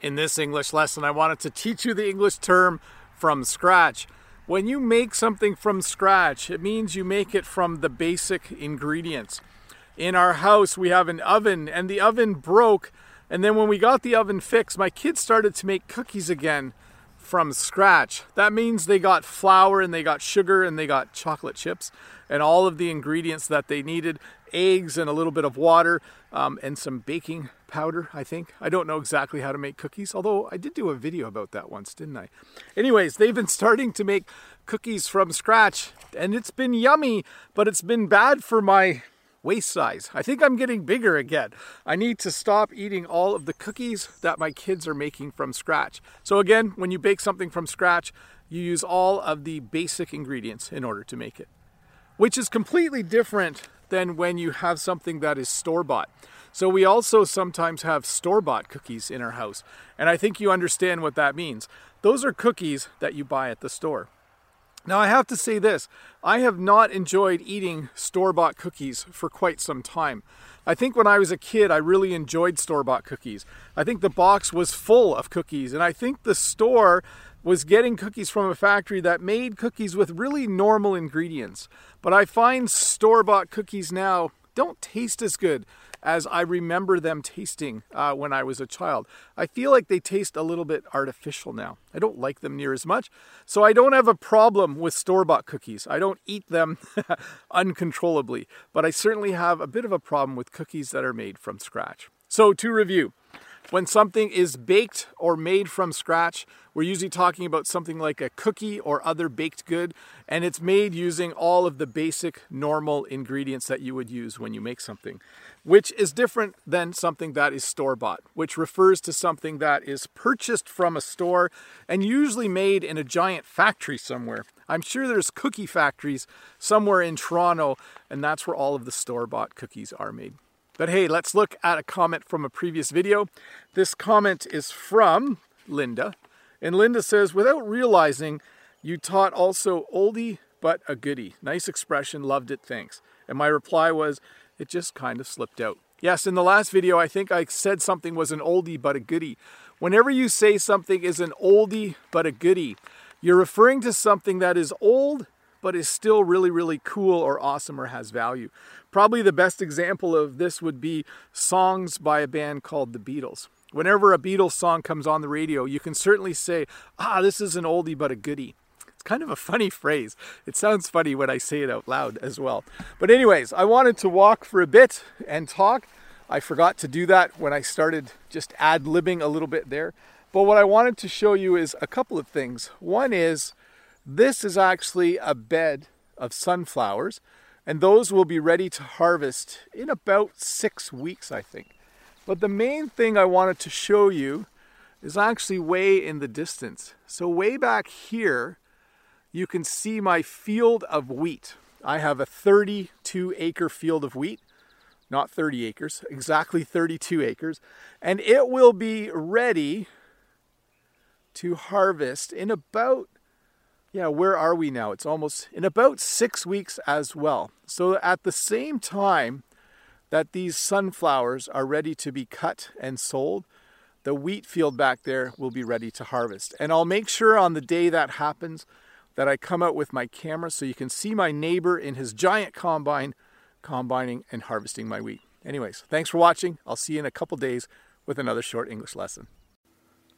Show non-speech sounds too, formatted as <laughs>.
In this English lesson, I wanted to teach you the English term from scratch. When you make something from scratch, it means you make it from the basic ingredients. In our house, we have an oven, and the oven broke. And then when we got the oven fixed, my kids started to make cookies again from scratch. That means they got flour and they got sugar and they got chocolate chips and all of the ingredients that they needed eggs and a little bit of water um, and some baking powder, I think. I don't know exactly how to make cookies, although I did do a video about that once, didn't I? Anyways, they've been starting to make cookies from scratch and it's been yummy, but it's been bad for my waist size. I think I'm getting bigger again. I need to stop eating all of the cookies that my kids are making from scratch. So, again, when you bake something from scratch, you use all of the basic ingredients in order to make it, which is completely different than when you have something that is store bought. So, we also sometimes have store bought cookies in our house, and I think you understand what that means. Those are cookies that you buy at the store. Now, I have to say this I have not enjoyed eating store bought cookies for quite some time. I think when I was a kid, I really enjoyed store bought cookies. I think the box was full of cookies, and I think the store was getting cookies from a factory that made cookies with really normal ingredients. But I find store bought cookies now don't taste as good as I remember them tasting uh, when I was a child. I feel like they taste a little bit artificial now. I don't like them near as much. So I don't have a problem with store bought cookies. I don't eat them <laughs> uncontrollably, but I certainly have a bit of a problem with cookies that are made from scratch. So to review, when something is baked or made from scratch, we're usually talking about something like a cookie or other baked good, and it's made using all of the basic normal ingredients that you would use when you make something, which is different than something that is store bought, which refers to something that is purchased from a store and usually made in a giant factory somewhere. I'm sure there's cookie factories somewhere in Toronto, and that's where all of the store bought cookies are made. But hey, let's look at a comment from a previous video. This comment is from Linda. And Linda says, without realizing, you taught also oldie but a goodie. Nice expression, loved it, thanks. And my reply was, it just kind of slipped out. Yes, in the last video, I think I said something was an oldie but a goodie. Whenever you say something is an oldie but a goodie, you're referring to something that is old but is still really, really cool or awesome or has value. Probably the best example of this would be songs by a band called the Beatles. Whenever a Beatles song comes on the radio, you can certainly say, ah, this is an oldie but a goodie. It's kind of a funny <laughs> phrase. It sounds funny when I say it out loud as well. But, anyways, I wanted to walk for a bit and talk. I forgot to do that when I started just ad libbing a little bit there. But what I wanted to show you is a couple of things. One is this is actually a bed of sunflowers, and those will be ready to harvest in about six weeks, I think. But the main thing I wanted to show you is actually way in the distance. So, way back here, you can see my field of wheat. I have a 32 acre field of wheat, not 30 acres, exactly 32 acres, and it will be ready to harvest in about yeah, where are we now? It's almost in about six weeks as well. So at the same time that these sunflowers are ready to be cut and sold, the wheat field back there will be ready to harvest. And I'll make sure on the day that happens that I come out with my camera so you can see my neighbor in his giant combine combining and harvesting my wheat. Anyways, thanks for watching. I'll see you in a couple days with another short English lesson.